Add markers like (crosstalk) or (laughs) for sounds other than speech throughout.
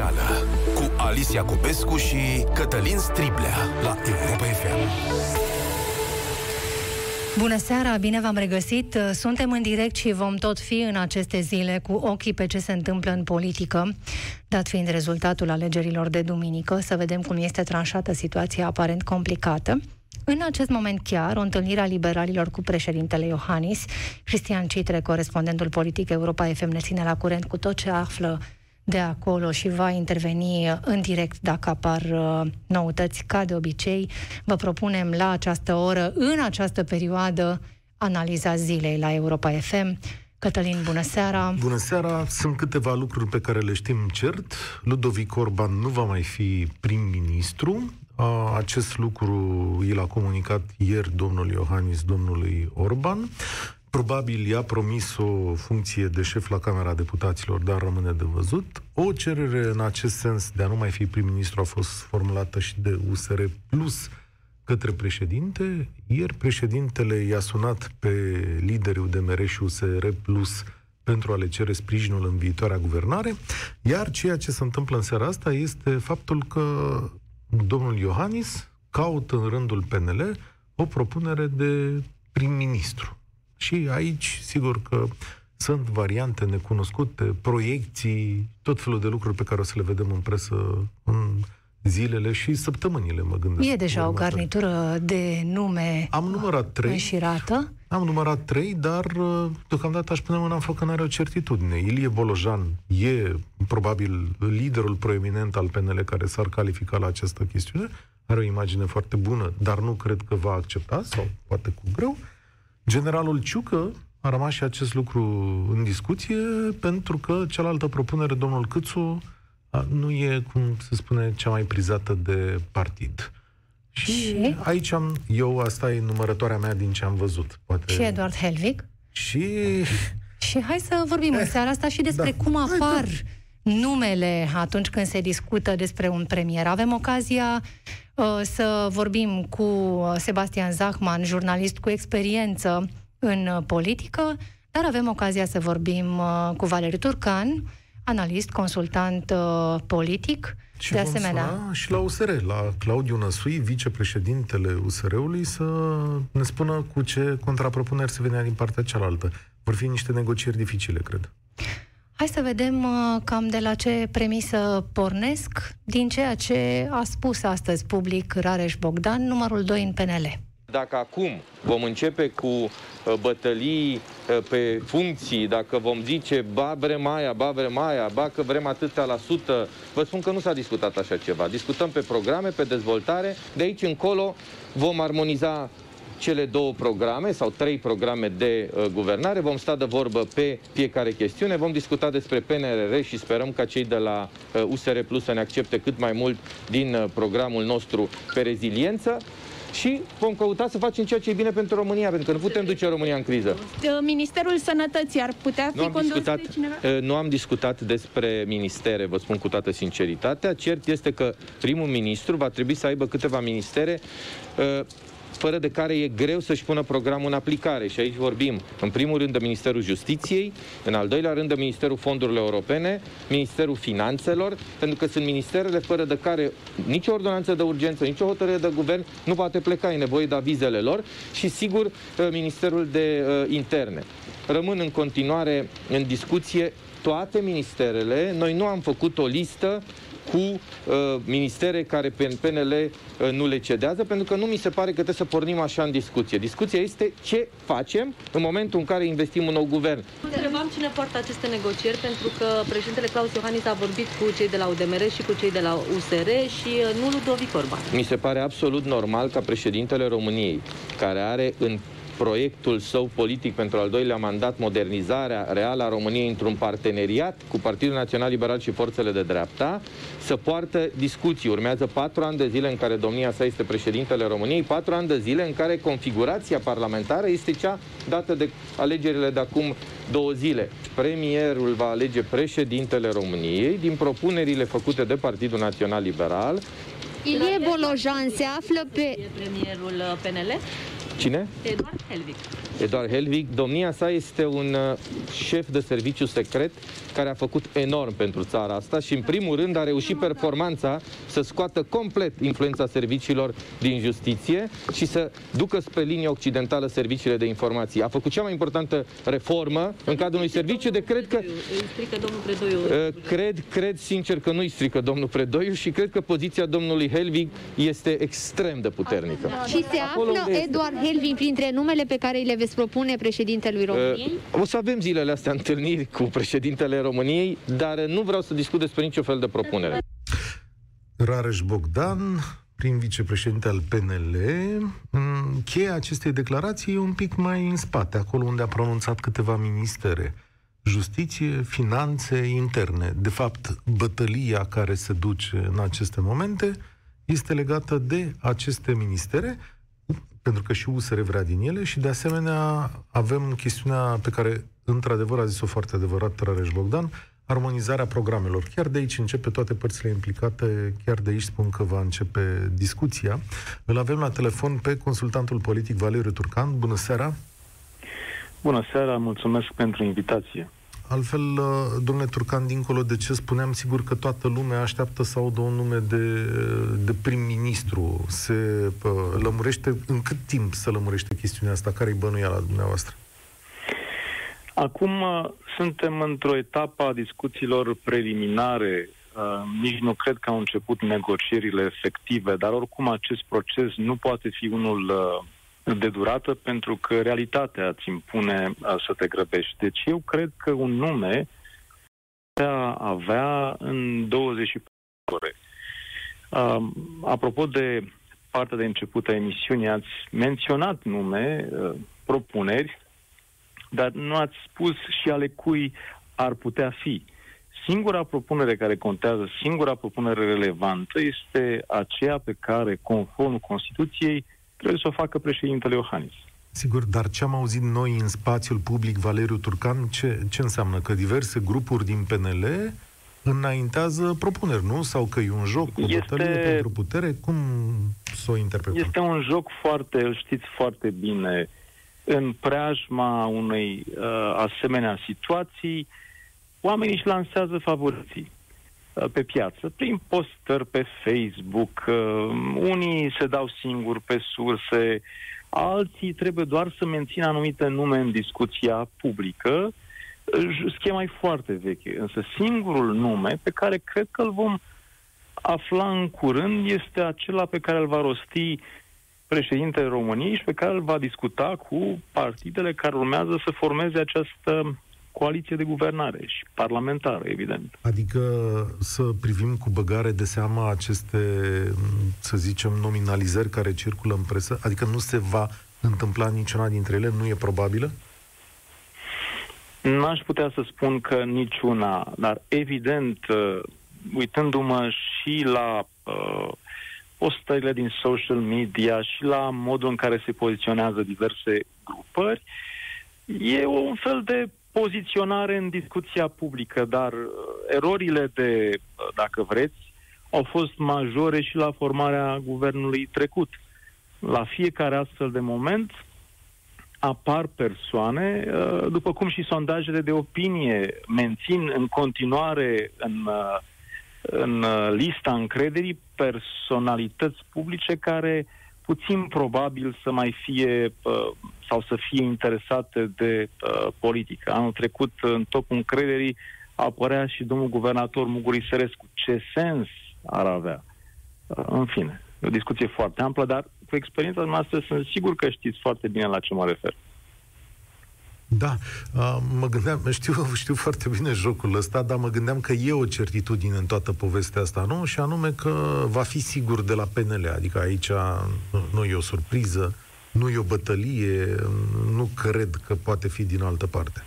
ediție specială cu Alicia Cupescu și Cătălin Striblea la Europa FM. Bună seara, bine v-am regăsit. Suntem în direct și vom tot fi în aceste zile cu ochii pe ce se întâmplă în politică, dat fiind rezultatul alegerilor de duminică, să vedem cum este tranșată situația aparent complicată. În acest moment chiar, o întâlnire a liberalilor cu președintele Iohannis, Cristian Citre, corespondentul politic Europa FM, ne ține la curent cu tot ce află de acolo și va interveni în direct dacă apar uh, noutăți, ca de obicei. Vă propunem la această oră, în această perioadă, analiza zilei la Europa FM. Cătălin, bună seara! Bună seara! Sunt câteva lucruri pe care le știm cert. Ludovic Orban nu va mai fi prim-ministru. Acest lucru i l-a comunicat ieri domnul Iohannis domnului Orban. Probabil i-a promis o funcție de șef la Camera Deputaților, dar rămâne de văzut. O cerere în acest sens de a nu mai fi prim-ministru a fost formulată și de USR Plus către președinte. Ieri președintele i-a sunat pe liderii UDMR și USR Plus pentru a le cere sprijinul în viitoarea guvernare, iar ceea ce se întâmplă în seara asta este faptul că domnul Iohannis caută în rândul PNL o propunere de prim-ministru. Și aici, sigur că sunt variante necunoscute, proiecții, tot felul de lucruri pe care o să le vedem în presă în zilele și săptămânile, mă gândesc. E deja o garnitură de nume Am numărat trei. înșirată. Am numărat trei, dar uh, deocamdată aș pune mâna în foc că n-are o certitudine. Ilie Bolojan e probabil liderul proeminent al PNL care s-ar califica la această chestiune. Are o imagine foarte bună, dar nu cred că va accepta, sau poate cu greu. Generalul Ciucă a rămas și acest lucru în discuție, pentru că cealaltă propunere, domnul Câțu, nu e, cum se spune, cea mai prizată de partid. Și, și aici am, eu, asta e numărătoarea mea din ce am văzut. Poate... Și Eduard Helvig. Și... Și hai să vorbim în seara asta și despre da. cum apar numele atunci când se discută despre un premier. Avem ocazia uh, să vorbim cu Sebastian Zachman, jurnalist cu experiență în politică, dar avem ocazia să vorbim uh, cu Valeriu Turcan, analist, consultant uh, politic, și de asemenea. și la USR, la Claudiu Năsui, vicepreședintele USR-ului, să ne spună cu ce contrapropuneri se venea din partea cealaltă. Vor fi niște negocieri dificile, cred. Hai să vedem uh, cam de la ce premisă pornesc din ceea ce a spus astăzi public Rareș Bogdan, numărul 2 în PNL. Dacă acum vom începe cu uh, bătălii uh, pe funcții, dacă vom zice ba vrem aia, ba vrem aia, ba că vrem atâtea la sută, vă spun că nu s-a discutat așa ceva. Discutăm pe programe, pe dezvoltare, de aici încolo vom armoniza cele două programe sau trei programe de uh, guvernare, vom sta de vorbă pe fiecare chestiune, vom discuta despre PNRR și sperăm ca cei de la uh, USR Plus să ne accepte cât mai mult din uh, programul nostru pe reziliență și vom căuta să facem ceea ce e bine pentru România, pentru că nu putem duce România în criză. Uh, Ministerul Sănătății ar putea fi nu am condus discutat, de cineva? Uh, nu am discutat despre ministere, vă spun cu toată sinceritatea. Cert este că primul ministru va trebui să aibă câteva ministere uh, fără de care e greu să-și pună programul în aplicare. Și aici vorbim, în primul rând, de Ministerul Justiției, în al doilea rând, de Ministerul Fondurilor Europene, Ministerul Finanțelor, pentru că sunt ministerele fără de care nicio ordonanță de urgență, nicio hotărâre de guvern nu poate pleca, e nevoie de avizele lor și, sigur, uh, Ministerul de uh, Interne. Rămân în continuare în discuție toate ministerele. Noi nu am făcut o listă cu uh, ministere care pe PNL uh, nu le cedează, pentru că nu mi se pare că trebuie să pornim așa în discuție. Discuția este ce facem în momentul în care investim un nou guvern. Întrebam cine poartă aceste negocieri, pentru că președintele Claus Iohannis a vorbit cu cei de la UDMR și cu cei de la USR și uh, nu Ludovic Orban. Mi se pare absolut normal ca președintele României, care are în proiectul său politic pentru al doilea mandat, modernizarea reală a României într-un parteneriat cu Partidul Național Liberal și forțele de dreapta, să poartă discuții. Urmează patru ani de zile în care domnia sa este președintele României, patru ani de zile în care configurația parlamentară este cea dată de alegerile de acum două zile. Premierul va alege președintele României din propunerile făcute de Partidul Național Liberal. Ilie Bolojan se află pe... Premierul uh, PNL? Cine? Eduard Helvig. Eduard Helvig. Domnia sa este un uh, șef de serviciu secret care a făcut enorm pentru țara asta și, în primul rând, a reușit performanța să scoată complet influența serviciilor din justiție și să ducă spre linia occidentală serviciile de informații. A făcut cea mai importantă reformă în cadrul unui serviciu de cred că... Îi strică domnul Predoiu. Uh, cred, cred sincer că nu îi strică domnul Predoiu și cred că poziția domnului Helvig este extrem de puternică. Și se Acolo află unde este. Eduard Helvin printre numele pe care îi le veți propune președintelui României? Uh, O să avem zilele astea întâlniri cu președintele României, dar uh, nu vreau să discut despre niciun fel de propunere. Rareș Bogdan, prin vicepreședinte al PNL, mm, cheia acestei declarații e un pic mai în spate, acolo unde a pronunțat câteva ministere. Justiție, finanțe, interne. De fapt, bătălia care se duce în aceste momente este legată de aceste ministere, pentru că și USR vrea din ele și de asemenea avem chestiunea pe care într-adevăr a zis-o foarte adevărat Rareș Bogdan, armonizarea programelor. Chiar de aici începe toate părțile implicate, chiar de aici spun că va începe discuția. Îl avem la telefon pe consultantul politic Valeriu Turcan. Bună seara! Bună seara, mulțumesc pentru invitație. Altfel, uh, domnule Turcan, dincolo de ce spuneam, sigur că toată lumea așteaptă să audă un nume de, de prim-ministru. Se uh, lămurește, în cât timp se lămurește chestiunea asta? Care-i bănuiala dumneavoastră? Acum uh, suntem într-o etapă a discuțiilor preliminare. Uh, nici nu cred că au început negocierile efective, dar oricum acest proces nu poate fi unul uh, de durată pentru că realitatea îți impune uh, să te grăbești. Deci eu cred că un nume putea avea în 24 ore. Uh, apropo de partea de început a emisiunii, ați menționat nume, uh, propuneri, dar nu ați spus și ale cui ar putea fi. Singura propunere care contează, singura propunere relevantă este aceea pe care, conform Constituției, trebuie să o facă președintele Iohannis. Sigur, dar ce am auzit noi în spațiul public, Valeriu Turcan, ce, ce înseamnă? Că diverse grupuri din PNL înaintează propuneri, nu? Sau că e un joc, o Este- bătălie pentru putere? Cum să o interpretăm? Este un joc foarte, îl știți foarte bine, în preajma unei uh, asemenea situații, oamenii își lansează favoriții uh, pe piață, prin postări pe Facebook, uh, unii se dau singuri pe surse, alții trebuie doar să mențină anumite nume în discuția publică. Uh, Schema e foarte veche, însă singurul nume pe care cred că îl vom afla în curând este acela pe care îl va rosti președintele României și pe care îl va discuta cu partidele care urmează să formeze această coaliție de guvernare și parlamentară, evident. Adică să privim cu băgare de seamă aceste, să zicem, nominalizări care circulă în presă? Adică nu se va întâmpla niciuna dintre ele? Nu e probabilă? N-aș putea să spun că niciuna, dar evident, uh, uitându-mă și la uh, postările din social media și la modul în care se poziționează diverse grupări, e un fel de poziționare în discuția publică, dar uh, erorile de, uh, dacă vreți, au fost majore și la formarea guvernului trecut. La fiecare astfel de moment apar persoane, uh, după cum și sondajele de opinie mențin în continuare în, uh, în uh, lista încrederii personalități publice care puțin probabil să mai fie uh, sau să fie interesate de uh, politică. Anul trecut, în topul încrederii, apărea și domnul guvernator Muguri Sărescu. Ce sens ar avea? Uh, în fine, e o discuție foarte amplă, dar cu experiența noastră sunt sigur că știți foarte bine la ce mă refer. Da, uh, mă gândeam, (laughs) știu, știu foarte bine jocul ăsta, dar mă gândeam că e o certitudine în toată povestea asta, nu? Și anume că va fi sigur de la PNL, adică aici nu, nu e o surpriză, nu e o bătălie, nu cred că poate fi din altă parte.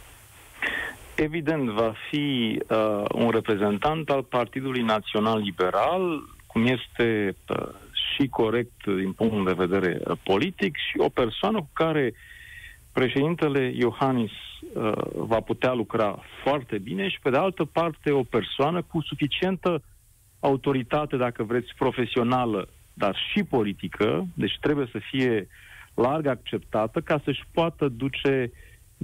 Evident, va fi uh, un reprezentant al Partidului Național Liberal, cum este uh, și corect din punct de vedere uh, politic, și o persoană cu care președintele Iohannis uh, va putea lucra foarte bine și, pe de altă parte, o persoană cu suficientă autoritate, dacă vreți, profesională, dar și politică, deci trebuie să fie larg acceptată ca să-și poată duce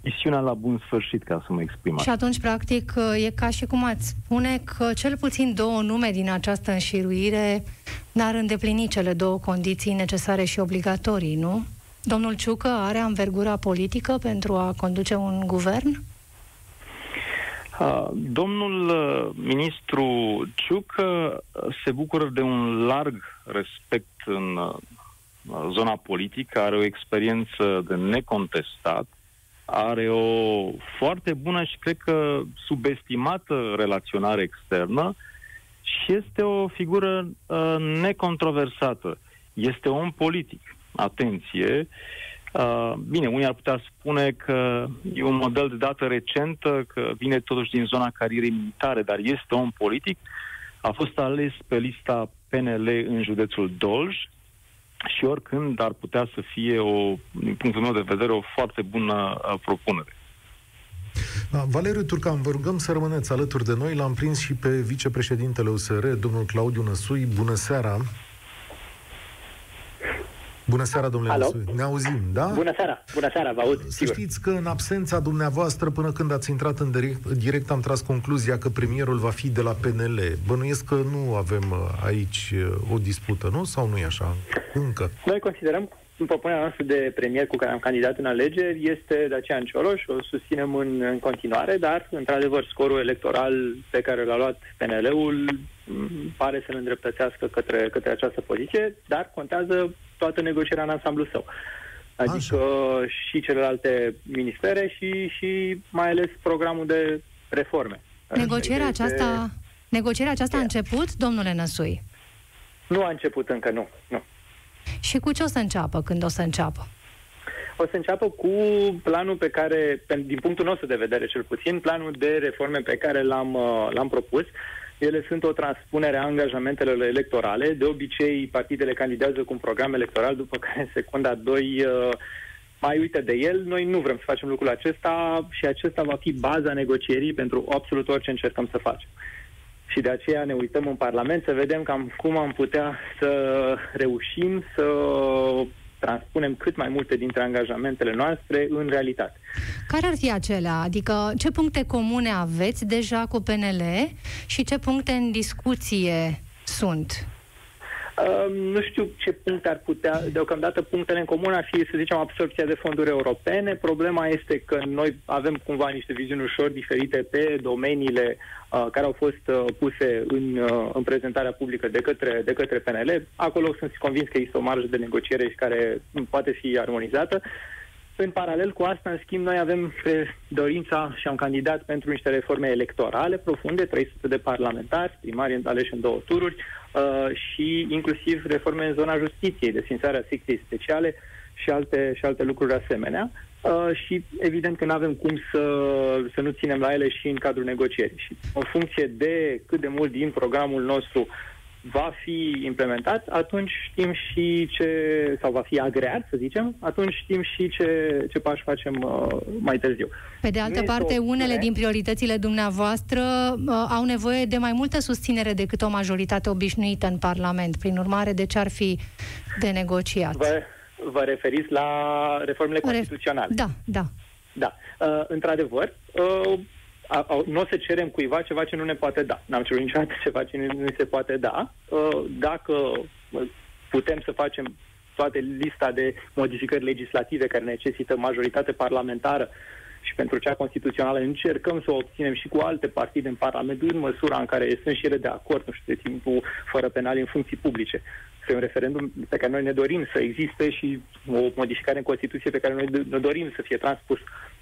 misiunea la bun sfârșit, ca să mă exprim Și atunci, practic, e ca și cum ați spune că cel puțin două nume din această înșiruire n-ar îndeplini cele două condiții necesare și obligatorii, nu? Domnul Ciucă are anvergura politică pentru a conduce un guvern? Domnul uh, ministru Ciucă uh, se bucură de un larg respect în uh, zona politică, are o experiență de necontestat, are o foarte bună și cred că subestimată relaționare externă și este o figură uh, necontroversată. Este om politic. Atenție. Uh, bine, unii ar putea spune că e un model de dată recentă, că vine totuși din zona carierei militare, dar este om politic. A fost ales pe lista PNL în județul Dolj, și oricând ar putea să fie, o, din punctul meu de vedere, o foarte bună uh, propunere. Da, Valeriu Turcan, vă rugăm să rămâneți alături de noi. L-am prins și pe vicepreședintele USR, domnul Claudiu Năsui. Bună seara! Bună seara, domnule Alo? Ne auzim, da? Bună seara, bună seara, vă aud, Să sigur. știți că în absența dumneavoastră, până când ați intrat în direct, direct, am tras concluzia că premierul va fi de la PNL. Bănuiesc că nu avem uh, aici uh, o dispută, nu? Sau nu e așa? Încă. Noi considerăm în propunerea noastră de premier cu care am candidat în alegeri este Dacian Cioloș, o susținem în, în continuare, dar, într-adevăr, scorul electoral pe care l-a luat PNL-ul pare să ne îndreptățească către, către această poziție, dar contează toată negocierea în ansamblu său. Adică Așa. și celelalte ministere și, și mai ales programul de reforme. Negocierea este... aceasta, negocierea aceasta a început, domnule Năsui? Nu a început încă, nu. nu. Și cu ce o să înceapă când o să înceapă? O să înceapă cu planul pe care, din punctul nostru de vedere cel puțin, planul de reforme pe care l-am, uh, l-am propus. Ele sunt o transpunere a angajamentelor electorale. De obicei, partidele candidează cu un program electoral, după (laughs) care în secunda 2 uh, mai uită de el. Noi nu vrem să facem lucrul acesta și acesta va fi baza negocierii pentru absolut orice încercăm să facem și de aceea ne uităm în Parlament să vedem cam cum am putea să reușim să transpunem cât mai multe dintre angajamentele noastre în realitate. Care ar fi acelea? Adică ce puncte comune aveți deja cu PNL și ce puncte în discuție sunt? Uh, nu știu ce punct ar putea, deocamdată punctele în comun ar fi, să zicem, absorpția de fonduri europene. Problema este că noi avem cumva niște viziuni ușor diferite pe domeniile uh, care au fost uh, puse în, uh, în prezentarea publică de către, de către PNL. Acolo sunt convins că există o marjă de negociere și care poate fi armonizată. În paralel cu asta, în schimb, noi avem dorința și am candidat pentru niște reforme electorale profunde, 300 de parlamentari, primari aleși în două tururi, uh, și inclusiv reforme în zona justiției, desfințarea secției speciale și alte, și alte lucruri asemenea. Uh, și evident că nu avem cum să, să nu ținem la ele și în cadrul negocierii. Și în funcție de cât de mult din programul nostru va fi implementat, atunci știm și ce, sau va fi agreat, să zicem, atunci știm și ce, ce pași facem uh, mai târziu. Pe de altă nu parte, unele din prioritățile dumneavoastră uh, au nevoie de mai multă susținere decât o majoritate obișnuită în Parlament. Prin urmare, de ce ar fi de negociat? Vă, vă referiți la reformele constituționale? Da, da. Da. Uh, într-adevăr, uh, nu o să cerem cuiva ceva ce nu ne poate da. N-am cerut niciodată (laughs) ceva ce nu, nu se poate da. Uh, dacă putem să facem toate lista de modificări legislative care necesită majoritate parlamentară și pentru cea constituțională încercăm să o obținem și cu alte partide în Parlament în măsura în care sunt și ele de acord, nu știu, de timpul fără penal în funcții publice. Este un referendum pe care noi ne dorim să existe și o modificare în Constituție pe care noi ne dorim să fie transpus.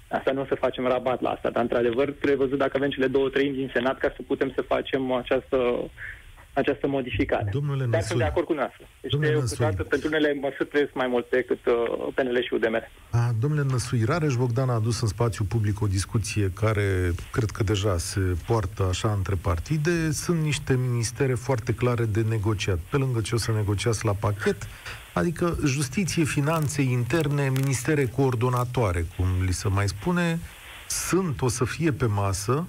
Asta nu o să facem rabat la asta, dar într-adevăr trebuie văzut dacă avem cele două treimi din Senat ca să putem să facem această această modificare. Domnule Dar sunt de acord cu noastră. Deci Năsui... pentru unele măsuri trebuie mai mult decât uh, PNL și UDMR. A, domnule Năsui, Rareș Bogdan a adus în spațiu public o discuție care cred că deja se poartă așa între partide. Sunt niște ministere foarte clare de negociat. Pe lângă ce o să negociați la pachet, adică justiție, finanțe interne, ministere coordonatoare, cum li se mai spune, sunt, o să fie pe masă,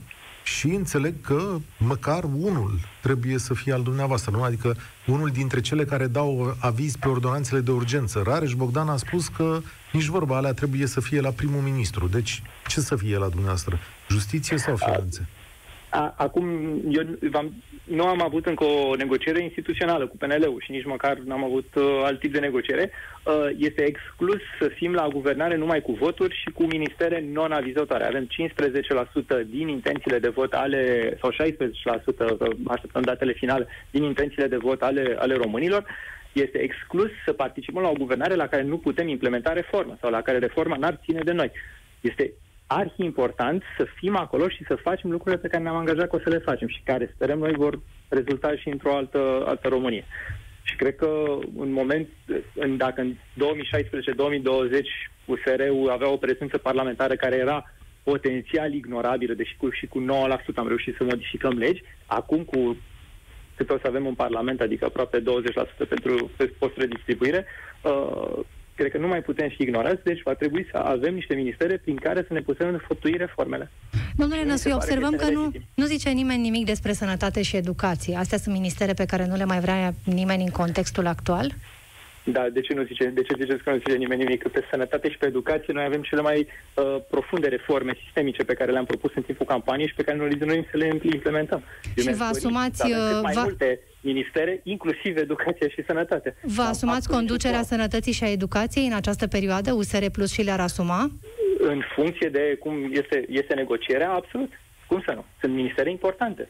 și înțeleg că măcar unul trebuie să fie al dumneavoastră, nu? Adică unul dintre cele care dau aviz pe ordonanțele de urgență. Rareș Bogdan a spus că nici vorba alea trebuie să fie la primul ministru. Deci, ce să fie la dumneavoastră? Justiție sau finanțe? A, acum, eu v-am, nu am avut încă o negociere instituțională cu PNL-ul și nici măcar n-am avut uh, alt tip de negociere. Uh, este exclus să fim la guvernare numai cu voturi și cu ministere non-avizătoare. Avem 15% din intențiile de vot ale, sau 16%, așteptăm datele finale, din intențiile de vot ale, ale românilor. Este exclus să participăm la o guvernare la care nu putem implementa reformă sau la care reforma n-ar ține de noi. Este arhi important să fim acolo și să facem lucrurile pe care ne-am angajat că o să le facem și care sperăm noi vor rezulta și într-o altă, altă Românie. Și cred că în moment, în, dacă în 2016-2020 USR-ul avea o prezență parlamentară care era potențial ignorabilă, deși cu, și cu 9% am reușit să modificăm legi, acum cu cât o să avem un parlament, adică aproape 20% pentru posturi de distribuire, uh, cred că nu mai putem fi ignorați, deci va trebui să avem niște ministere prin care să ne putem înfăptui reformele. Domnule Năsui, observăm că, că nu, nu zice nimeni nimic despre sănătate și educație. Astea sunt ministere pe care nu le mai vrea nimeni în contextul actual? Da, de ce nu zice? De ce ziceți că nu zice nimeni nimic? Că pe sănătate și pe educație noi avem cele mai uh, profunde reforme sistemice pe care le-am propus în timpul campaniei și pe care noi dorim să le implementăm. Și vă asumați... Uh, mai va... multe ministere, inclusiv educația și sănătatea. Vă asumați conducerea sănătății și a educației în această perioadă? USR Plus și le-ar asuma? În funcție de cum este, este negocierea, absolut. Cum să nu? Sunt ministere importante.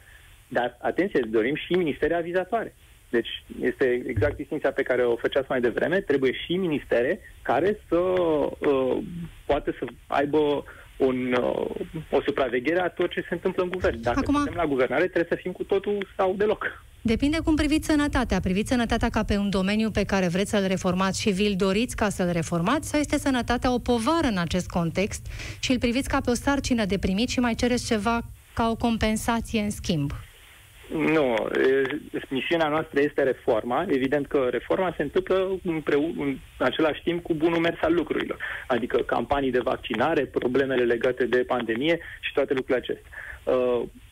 Dar, atenție, dorim și ministere avizatoare. Deci este exact distinția pe care o făceați mai devreme. Trebuie și ministere care să uh, poată să aibă un, uh, o supraveghere a tot ce se întâmplă în guvern. Dacă Acum... suntem la guvernare, trebuie să fim cu totul sau deloc. Depinde cum priviți sănătatea. Priviți sănătatea ca pe un domeniu pe care vreți să-l reformați și vi-l doriți ca să-l reformați sau este sănătatea o povară în acest context și îl priviți ca pe o sarcină de primit și mai cereți ceva ca o compensație în schimb? Nu, misiunea noastră este reforma. Evident că reforma se întâmplă împreună, în același timp cu bunul mers al lucrurilor. Adică campanii de vaccinare, problemele legate de pandemie și toate lucrurile acestea.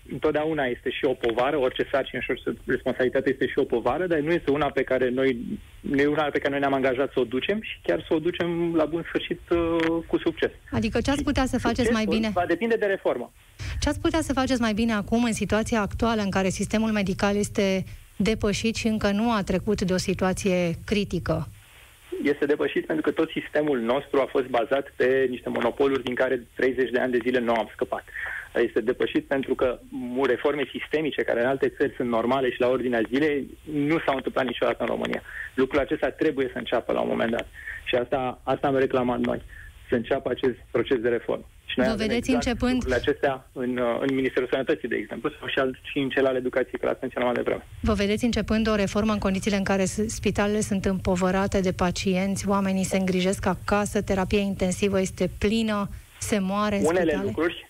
Uh, întotdeauna este și o povară, orice sarcină și orice responsabilitate este și o povară, dar nu este una pe care noi, nu e una pe care noi ne-am angajat să o ducem și chiar să o ducem la bun sfârșit uh, cu succes. Adică ce ați putea să faceți mai bine? Va depinde de reformă. Ce ați putea să faceți mai bine acum în situația actuală în care sistemul medical este depășit și încă nu a trecut de o situație critică? Este depășit pentru că tot sistemul nostru a fost bazat pe niște monopoluri din care 30 de ani de zile nu am scăpat este depășit pentru că reforme sistemice, care în alte țări sunt normale și la ordinea zilei, nu s-au întâmplat niciodată în România. Lucrul acesta trebuie să înceapă la un moment dat. Și asta, asta am reclamat noi, să înceapă acest proces de reformă. Și noi Vă vedeți exact începând... acestea în, uh, în Ministerul Sănătății, de exemplu, sau și, al, și în cel al educației, că l-ați menționat mai devreme. Vă vedeți începând o reformă în condițiile în care spitalele sunt împovărate de pacienți, oamenii se îngrijesc acasă, terapia intensivă este plină, se moare în Unele spitale? lucruri,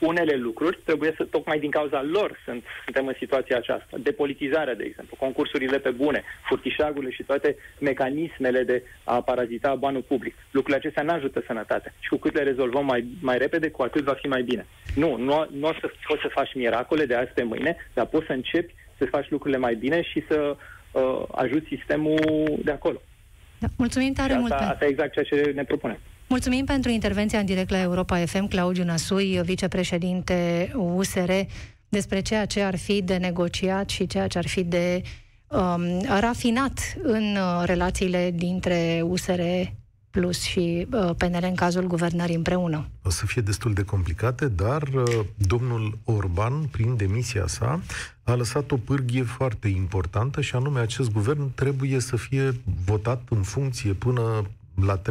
unele lucruri trebuie să, tocmai din cauza lor, sunt, suntem în situația aceasta. Depolitizarea, de exemplu, concursurile pe bune, furtișagurile și toate mecanismele de a parazita banul public. Lucrurile acestea nu ajută sănătatea. Și cu cât le rezolvăm mai, mai repede, cu atât va fi mai bine. Nu, nu, nu o să poți să faci miracole de azi pe mâine, dar poți să începi să faci lucrurile mai bine și să uh, ajuți sistemul de acolo. Da, mulțumim tare asta, mult. Pe... Asta e exact ceea ce ne propunem. Mulțumim pentru intervenția în direct la Europa FM, Claudiu Năsui, vicepreședinte USR, despre ceea ce ar fi de negociat și ceea ce ar fi de um, rafinat în uh, relațiile dintre USR Plus și uh, PNL în cazul guvernării împreună. O să fie destul de complicate, dar uh, domnul Orban, prin demisia sa, a lăsat o pârghie foarte importantă și anume acest guvern trebuie să fie votat în funcție până la 30-31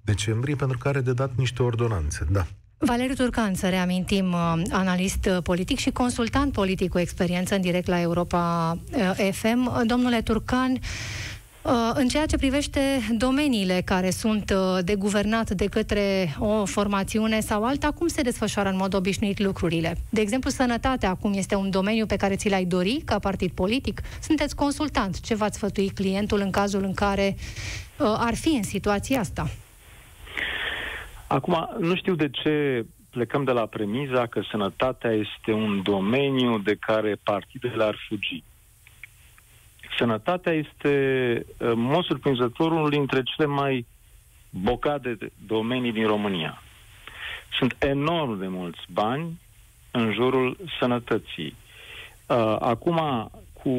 decembrie, pentru că are de dat niște ordonanțe. Da. Valeriu Turcan, să reamintim, uh, analist uh, politic și consultant politic cu experiență în direct la Europa uh, FM. Domnule Turcan, în ceea ce privește domeniile care sunt de guvernat de către o formațiune sau alta, cum se desfășoară în mod obișnuit lucrurile? De exemplu, sănătatea acum este un domeniu pe care ți l-ai dori ca partid politic? Sunteți consultant. Ce v-ați sfătui clientul în cazul în care uh, ar fi în situația asta? Acum, nu știu de ce plecăm de la premiza că sănătatea este un domeniu de care partidele ar fugi. Sănătatea este, în mod surprinzător, unul dintre cele mai bogate domenii din România. Sunt enorm de mulți bani în jurul sănătății. Uh, acum, cu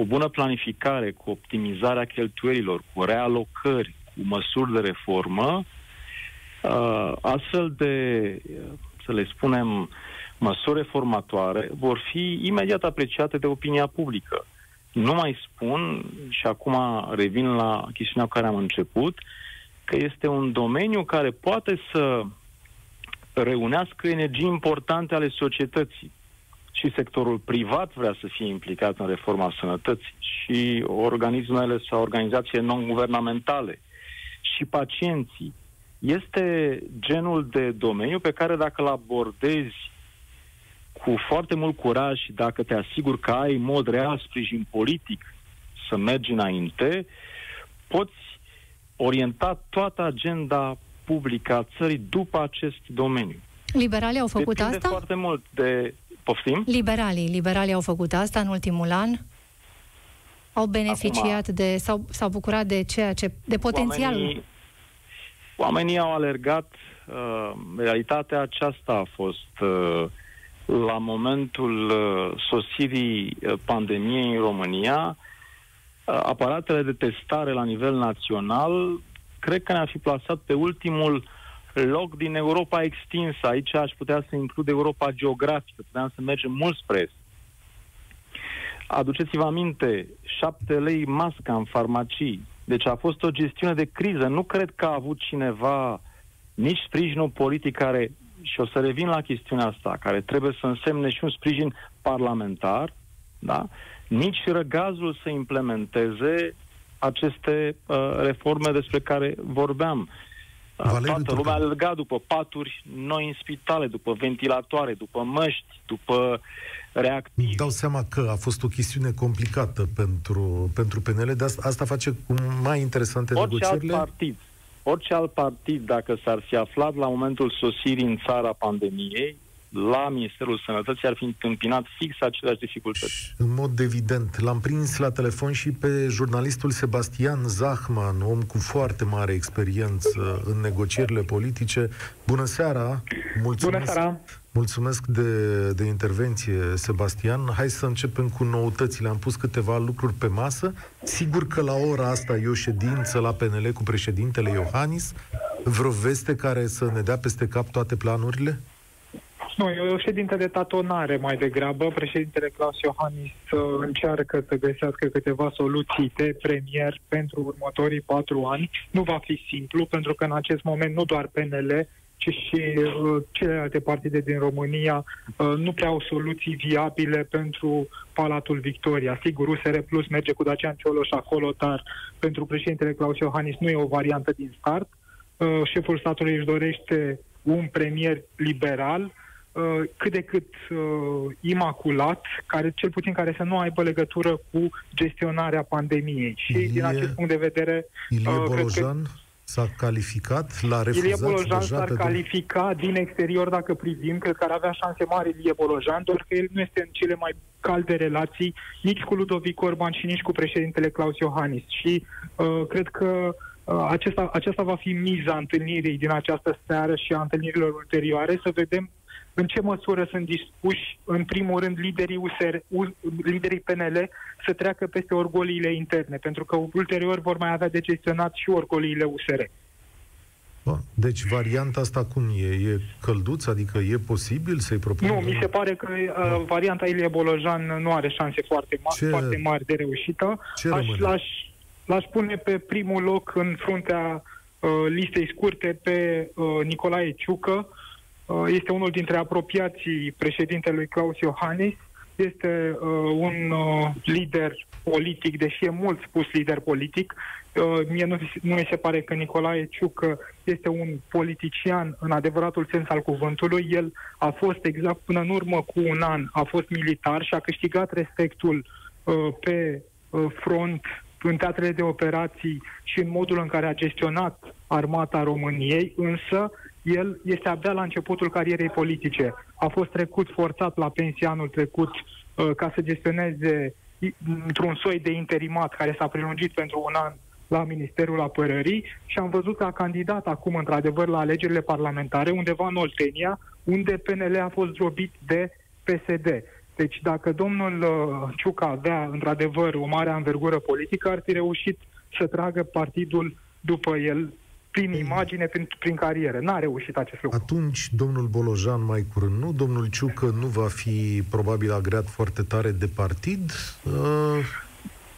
o bună planificare, cu optimizarea cheltuielilor, cu realocări, cu măsuri de reformă, uh, astfel de, să le spunem, măsuri reformatoare vor fi imediat apreciate de opinia publică. Nu mai spun, și acum revin la chestiunea cu care am început, că este un domeniu care poate să reunească energii importante ale societății. Și sectorul privat vrea să fie implicat în reforma sănătății și organismele sau organizațiile non-guvernamentale și pacienții. Este genul de domeniu pe care dacă îl abordezi cu foarte mult curaj și dacă te asiguri că ai în mod real sprijin politic să mergi înainte, poți orienta toată agenda publică a țării după acest domeniu. Liberalii au făcut Depinde asta? foarte mult de... Poftim? Liberalii, liberalii au făcut asta în ultimul an? Au beneficiat Acum, de, sau s-au bucurat de ceea ce, de potențial? Oamenii, oamenii au alergat, uh, realitatea aceasta a fost uh, la momentul uh, sosirii uh, pandemiei în România, uh, aparatele de testare la nivel național, cred că ne-a fi plasat pe ultimul loc din Europa extinsă. Aici aș putea să includ Europa geografică, puteam să mergem mult spre est. Aduceți-vă aminte, șapte lei masca în farmacii. Deci a fost o gestiune de criză. Nu cred că a avut cineva nici sprijinul politic care, și o să revin la chestiunea asta, care trebuie să însemne și un sprijin parlamentar, da? nici răgazul să implementeze aceste uh, reforme despre care vorbeam. Valeriu Toată lumea alerga după paturi noi în spitale, după ventilatoare, după măști, după reactivi. Îmi dau seama că a fost o chestiune complicată pentru, pentru PNL, dar asta, asta face cu mai interesante orice negocierile. Alt partid, orice alt partid, dacă s-ar fi aflat la momentul sosirii în țara pandemiei, la Ministerul Sănătății ar fi întâmpinat fix aceleași dificultăți. În mod evident. L-am prins la telefon și pe jurnalistul Sebastian Zahman, om cu foarte mare experiență în negocierile politice. Bună seara! Mulțumesc! Bună seara! Mulțumesc de, de intervenție, Sebastian. Hai să începem cu noutățile. Am pus câteva lucruri pe masă. Sigur că la ora asta e o ședință la PNL cu președintele Iohannis. Vreo veste care să ne dea peste cap toate planurile? Nu, e o ședință de tatonare mai degrabă. Președintele Claus Iohannis uh, încearcă să găsească câteva soluții de premier pentru următorii patru ani. Nu va fi simplu, pentru că în acest moment nu doar PNL, ci și uh, celelalte partide din România uh, nu prea au soluții viabile pentru Palatul Victoria. Sigur, USR Plus merge cu Dacian Cioloș acolo, dar pentru președintele Claus Iohannis nu e o variantă din start. Uh, șeful statului își dorește un premier liberal, Uh, cât de cât uh, imaculat, care cel puțin care să nu aibă legătură cu gestionarea pandemiei. Și Ilie, din acest punct de vedere... Ilie uh, Bolojan că, s-a calificat, l-a refuzat Ilie Bolojan s-ar de... califica din exterior dacă privim, cred că ar avea șanse mari Ilie Bolojan, doar că el nu este în cele mai calde relații nici cu Ludovic Orban și nici cu președintele Claus Iohannis. Și uh, cred că uh, acesta, acesta va fi miza întâlnirii din această seară și a întâlnirilor ulterioare, să vedem în ce măsură sunt dispuși, în primul rând, liderii, USR, liderii PNL să treacă peste orgoliile interne, pentru că ulterior vor mai avea de gestionat și orgoliile USR. Deci varianta asta cum e? E călduț? Adică e posibil să-i propună? Nu, mi se pare că uh, varianta Ilie Bolojan nu are șanse foarte, ma- ce, foarte mari de reușită. Ce Aș, l-aș, l-aș pune pe primul loc în fruntea uh, listei scurte pe uh, Nicolae Ciucă, Uh, este unul dintre apropiații președintelui Claus Iohannis, este uh, un uh, lider politic, deși e mult spus lider politic. Uh, mie nu, nu mi se pare că Nicolae Ciucă este un politician în adevăratul sens al cuvântului. El a fost exact până în urmă cu un an, a fost militar și a câștigat respectul uh, pe uh, front în teatrele de operații și în modul în care a gestionat armata României, însă el este abia la începutul carierei politice. A fost trecut forțat la pensie anul trecut uh, ca să gestioneze într-un soi de interimat care s-a prelungit pentru un an la Ministerul Apărării și am văzut că a candidat acum, într-adevăr, la alegerile parlamentare, undeva în Oltenia, unde PNL a fost drobit de PSD. Deci dacă domnul uh, Ciuca avea, într-adevăr, o mare anvergură politică, ar fi reușit să tragă partidul după el prin imagine, prin, prin carieră. N-a reușit acest lucru. Atunci, domnul Bolojan mai curând, nu? Domnul Ciucă nu va fi probabil agreat foarte tare de partid? Uh...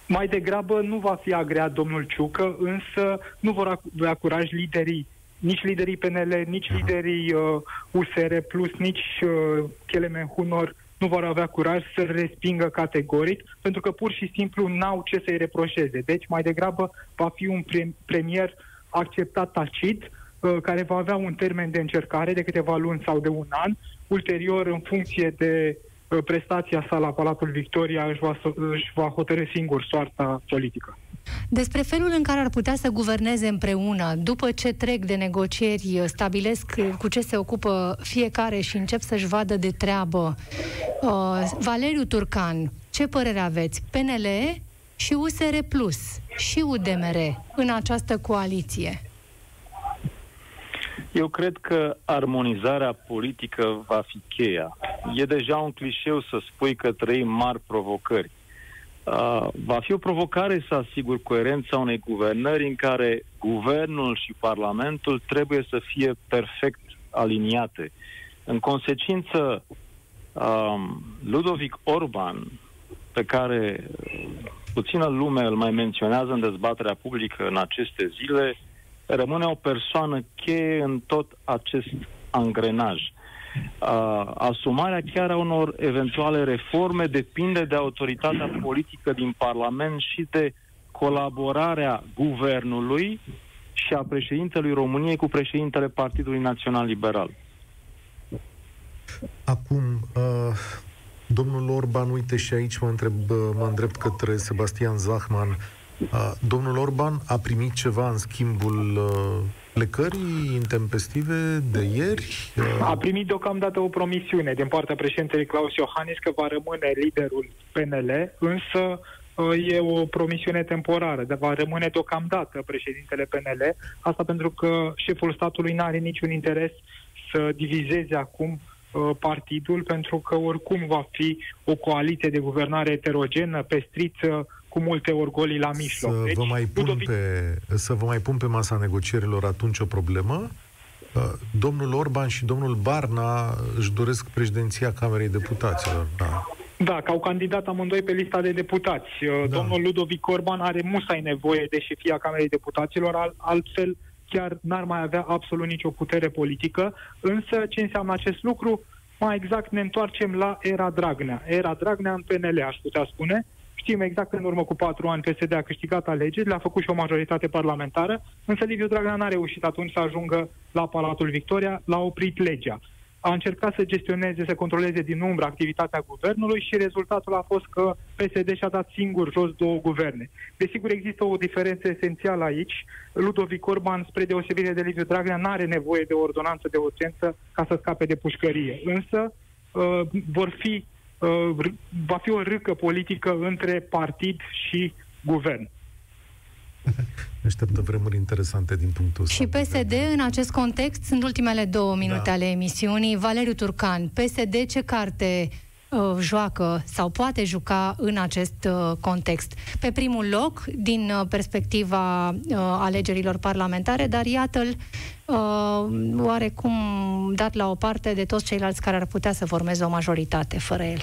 Mai degrabă nu va fi agreat domnul Ciucă, însă nu vor avea curaj liderii nici liderii PNL, nici Aha. liderii uh, USR Plus, nici uh, Kelemen Hunor nu vor avea curaj să-l respingă categoric, pentru că pur și simplu n-au ce să-i reproșeze. Deci, mai degrabă, va fi un pre- premier acceptat tacit, uh, care va avea un termen de încercare de câteva luni sau de un an. Ulterior, în funcție de uh, prestația sa la Palatul Victoria, își va, își va hotărâ singur soarta politică. Despre felul în care ar putea să guverneze împreună, după ce trec de negocieri, stabilesc cu ce se ocupă fiecare și încep să-și vadă de treabă. Uh, Valeriu Turcan, ce părere aveți? PNL și USR Plus și UDMR în această coaliție? Eu cred că armonizarea politică va fi cheia. E deja un clișeu să spui că trăim mari provocări. Uh, va fi o provocare să asigur coerența unei guvernări în care guvernul și parlamentul trebuie să fie perfect aliniate. În consecință, um, Ludovic Orban, pe care puțină lume îl mai menționează în dezbaterea publică în aceste zile, rămâne o persoană cheie în tot acest angrenaj. Uh, asumarea chiar a unor eventuale reforme depinde de autoritatea politică din Parlament și de colaborarea guvernului și a președintelui României cu președintele Partidului Național Liberal. Acum, uh, domnul Orban, uite și aici mă, întreb, mă îndrept către Sebastian Zahman. Uh, domnul Orban a primit ceva în schimbul uh, plecării intempestive de ieri? A primit deocamdată o promisiune din partea președintelui Claus Iohannis că va rămâne liderul PNL, însă uh, e o promisiune temporară, dar va rămâne deocamdată președintele PNL, asta pentru că șeful statului nu are niciun interes să divizeze acum uh, partidul, pentru că oricum va fi o coaliție de guvernare eterogenă, pestriță, cu multe orgolii la mijloc. Să, deci, vă mai pun pe, să vă mai pun pe masa negocierilor atunci o problemă. Uh, domnul Orban și domnul Barna își doresc președinția Camerei Deputaților. Da. Da, că au candidat amândoi pe lista de deputați. Uh, da. Domnul Ludovic Orban are musai nevoie de șefia Camerei Deputaților, altfel chiar n-ar mai avea absolut nicio putere politică. Însă ce înseamnă acest lucru? Mai exact ne întoarcem la era Dragnea. Era Dragnea în PNL, aș putea spune, Știm exact că în urmă cu patru ani PSD a câștigat alegerile, a făcut și o majoritate parlamentară, însă Liviu Dragnea n-a reușit atunci să ajungă la Palatul Victoria, l-a oprit legea. A încercat să gestioneze, să controleze din umbră activitatea guvernului și rezultatul a fost că PSD și-a dat singur jos două guverne. Desigur, există o diferență esențială aici. Ludovic Orban, spre deosebire de Liviu Dragnea, nu are nevoie de o ordonanță de urgență ca să scape de pușcărie. Însă, uh, vor fi uh, va fi o râcă politică între partid și guvern. Așteaptă vremuri interesante din punctul ăsta. Și PSD, în acest context, sunt ultimele două minute da. ale emisiunii. Valeriu Turcan, PSD ce carte uh, joacă sau poate juca în acest uh, context? Pe primul loc, din uh, perspectiva uh, alegerilor parlamentare, dar iată-l uh, oarecum dat la o parte de toți ceilalți care ar putea să formeze o majoritate fără el.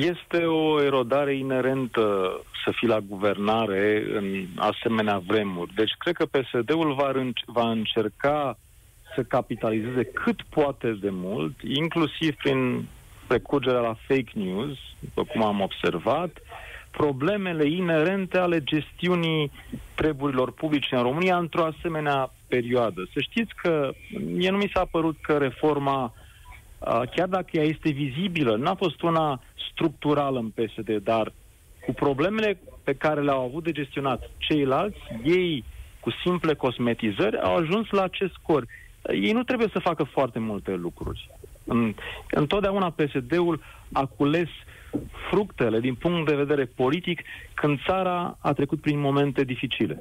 Este o erodare inerentă să fii la guvernare în asemenea vremuri. Deci cred că PSD-ul va, va încerca să capitalizeze cât poate de mult, inclusiv prin recurgerea la fake news, după cum am observat, problemele inerente ale gestiunii treburilor publice în România într-o asemenea perioadă. Să știți că mie nu mi s-a părut că reforma, chiar dacă ea este vizibilă, n-a fost una structurală în PSD, dar cu problemele pe care le-au avut de gestionat ceilalți, ei cu simple cosmetizări au ajuns la acest scor. ei nu trebuie să facă foarte multe lucruri. Întotdeauna PSD-ul a cules fructele din punct de vedere politic când țara a trecut prin momente dificile.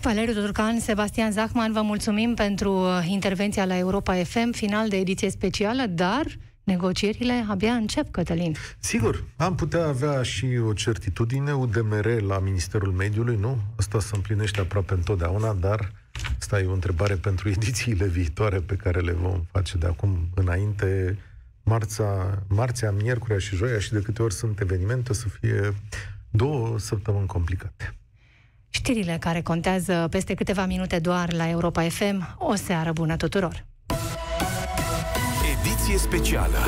Valeriu Turcan, Sebastian Zahman, vă mulțumim pentru uh, intervenția la Europa FM, final de ediție specială, dar negocierile abia încep, Cătălin. Sigur, am putea avea și o certitudine, UDMR la Ministerul Mediului, nu? Asta se împlinește aproape întotdeauna, dar asta e o întrebare pentru edițiile viitoare pe care le vom face de acum înainte. Marța, marțea, miercurea și joia și de câte ori sunt evenimente, o să fie două săptămâni complicate. Știrile care contează peste câteva minute doar la Europa FM. O seară bună tuturor! Ediție specială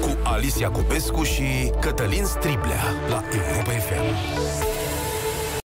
cu Alicia Cupescu și Cătălin Striblea la Europa FM.